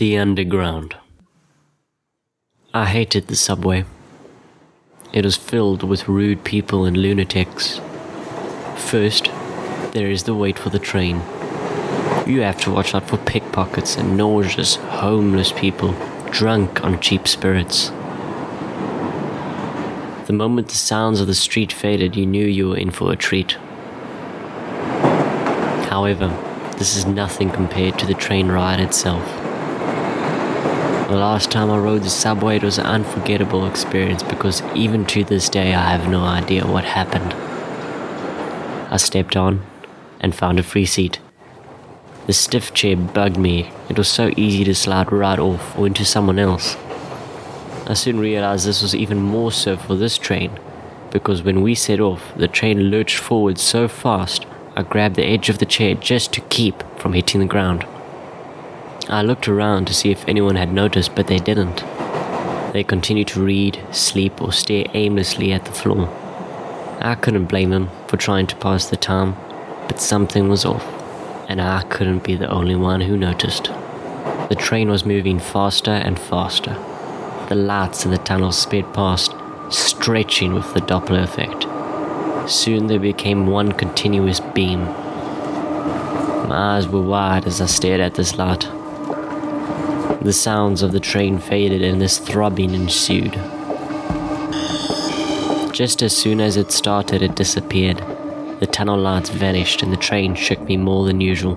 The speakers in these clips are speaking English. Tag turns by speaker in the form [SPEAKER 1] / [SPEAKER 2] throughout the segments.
[SPEAKER 1] The Underground. I hated the subway. It was filled with rude people and lunatics. First, there is the wait for the train. You have to watch out for pickpockets and nauseous, homeless people drunk on cheap spirits. The moment the sounds of the street faded, you knew you were in for a treat. However, this is nothing compared to the train ride itself. The last time I rode the subway, it was an unforgettable experience because even to this day, I have no idea what happened. I stepped on and found a free seat. The stiff chair bugged me. It was so easy to slide right off or into someone else. I soon realized this was even more so for this train, because when we set off, the train lurched forward so fast, I grabbed the edge of the chair just to keep from hitting the ground. I looked around to see if anyone had noticed, but they didn't. They continued to read, sleep, or stare aimlessly at the floor. I couldn't blame them for trying to pass the time, but something was off, and I couldn't be the only one who noticed. The train was moving faster and faster. The lights in the tunnel sped past, stretching with the Doppler effect. Soon they became one continuous beam. My eyes were wide as I stared at this light. The sounds of the train faded and this throbbing ensued. Just as soon as it started, it disappeared. The tunnel lights vanished and the train shook me more than usual.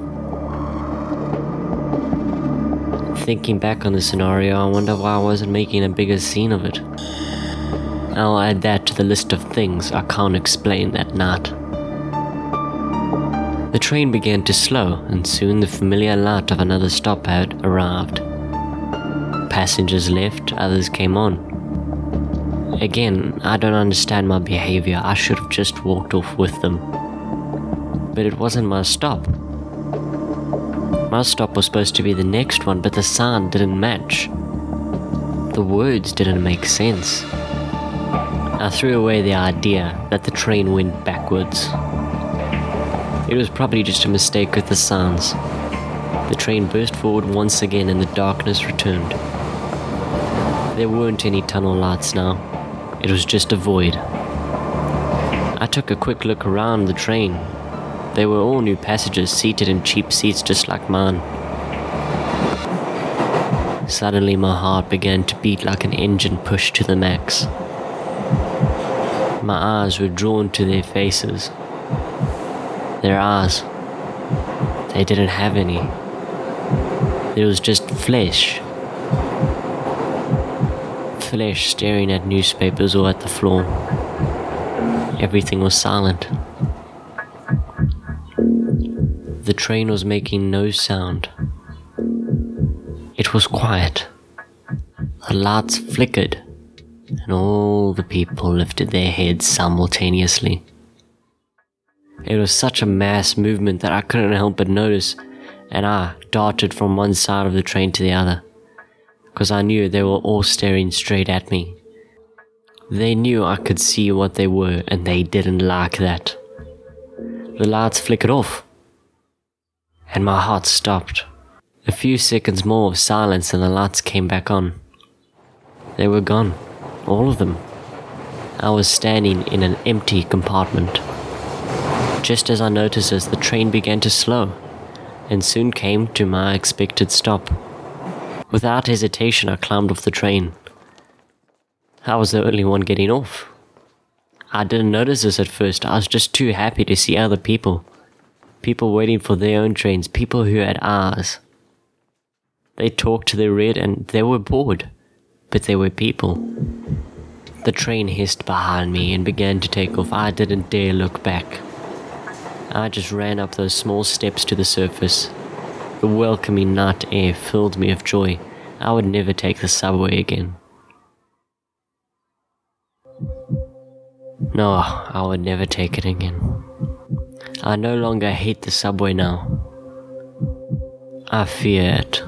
[SPEAKER 1] Thinking back on the scenario, I wonder why I wasn't making a bigger scene of it. I'll add that to the list of things I can't explain that night. The train began to slow, and soon the familiar light of another stop had arrived. Passengers left, others came on. Again, I don't understand my behavior. I should have just walked off with them. But it wasn't my stop. My stop was supposed to be the next one, but the sound didn't match. The words didn't make sense. I threw away the idea that the train went backwards. It was probably just a mistake with the sounds. The train burst forward once again and the darkness returned. There weren't any tunnel lights now. It was just a void. I took a quick look around the train. They were all new passengers seated in cheap seats just like mine. Suddenly, my heart began to beat like an engine pushed to the max. My eyes were drawn to their faces. Their eyes. They didn't have any. There was just flesh. Staring at newspapers or at the floor. Everything was silent. The train was making no sound. It was quiet. The lights flickered, and all the people lifted their heads simultaneously. It was such a mass movement that I couldn't help but notice, and I darted from one side of the train to the other, because I knew they were all staring straight at me. They knew I could see what they were, and they didn't like that. The lights flickered off, and my heart stopped. A few seconds more of silence, and the lights came back on. They were gone, all of them. I was standing in an empty compartment. Just as I noticed as the train began to slow, and soon came to my expected stop. Without hesitation, I climbed off the train. I was the only one getting off. I didn't notice this at first, I was just too happy to see other people. People waiting for their own trains, people who had ours. They talked to the red and they were bored, but they were people. The train hissed behind me and began to take off. I didn't dare look back. I just ran up those small steps to the surface. The welcoming night air filled me with joy. I would never take the subway again. No, I would never take it again. I no longer hate the subway now. I fear it.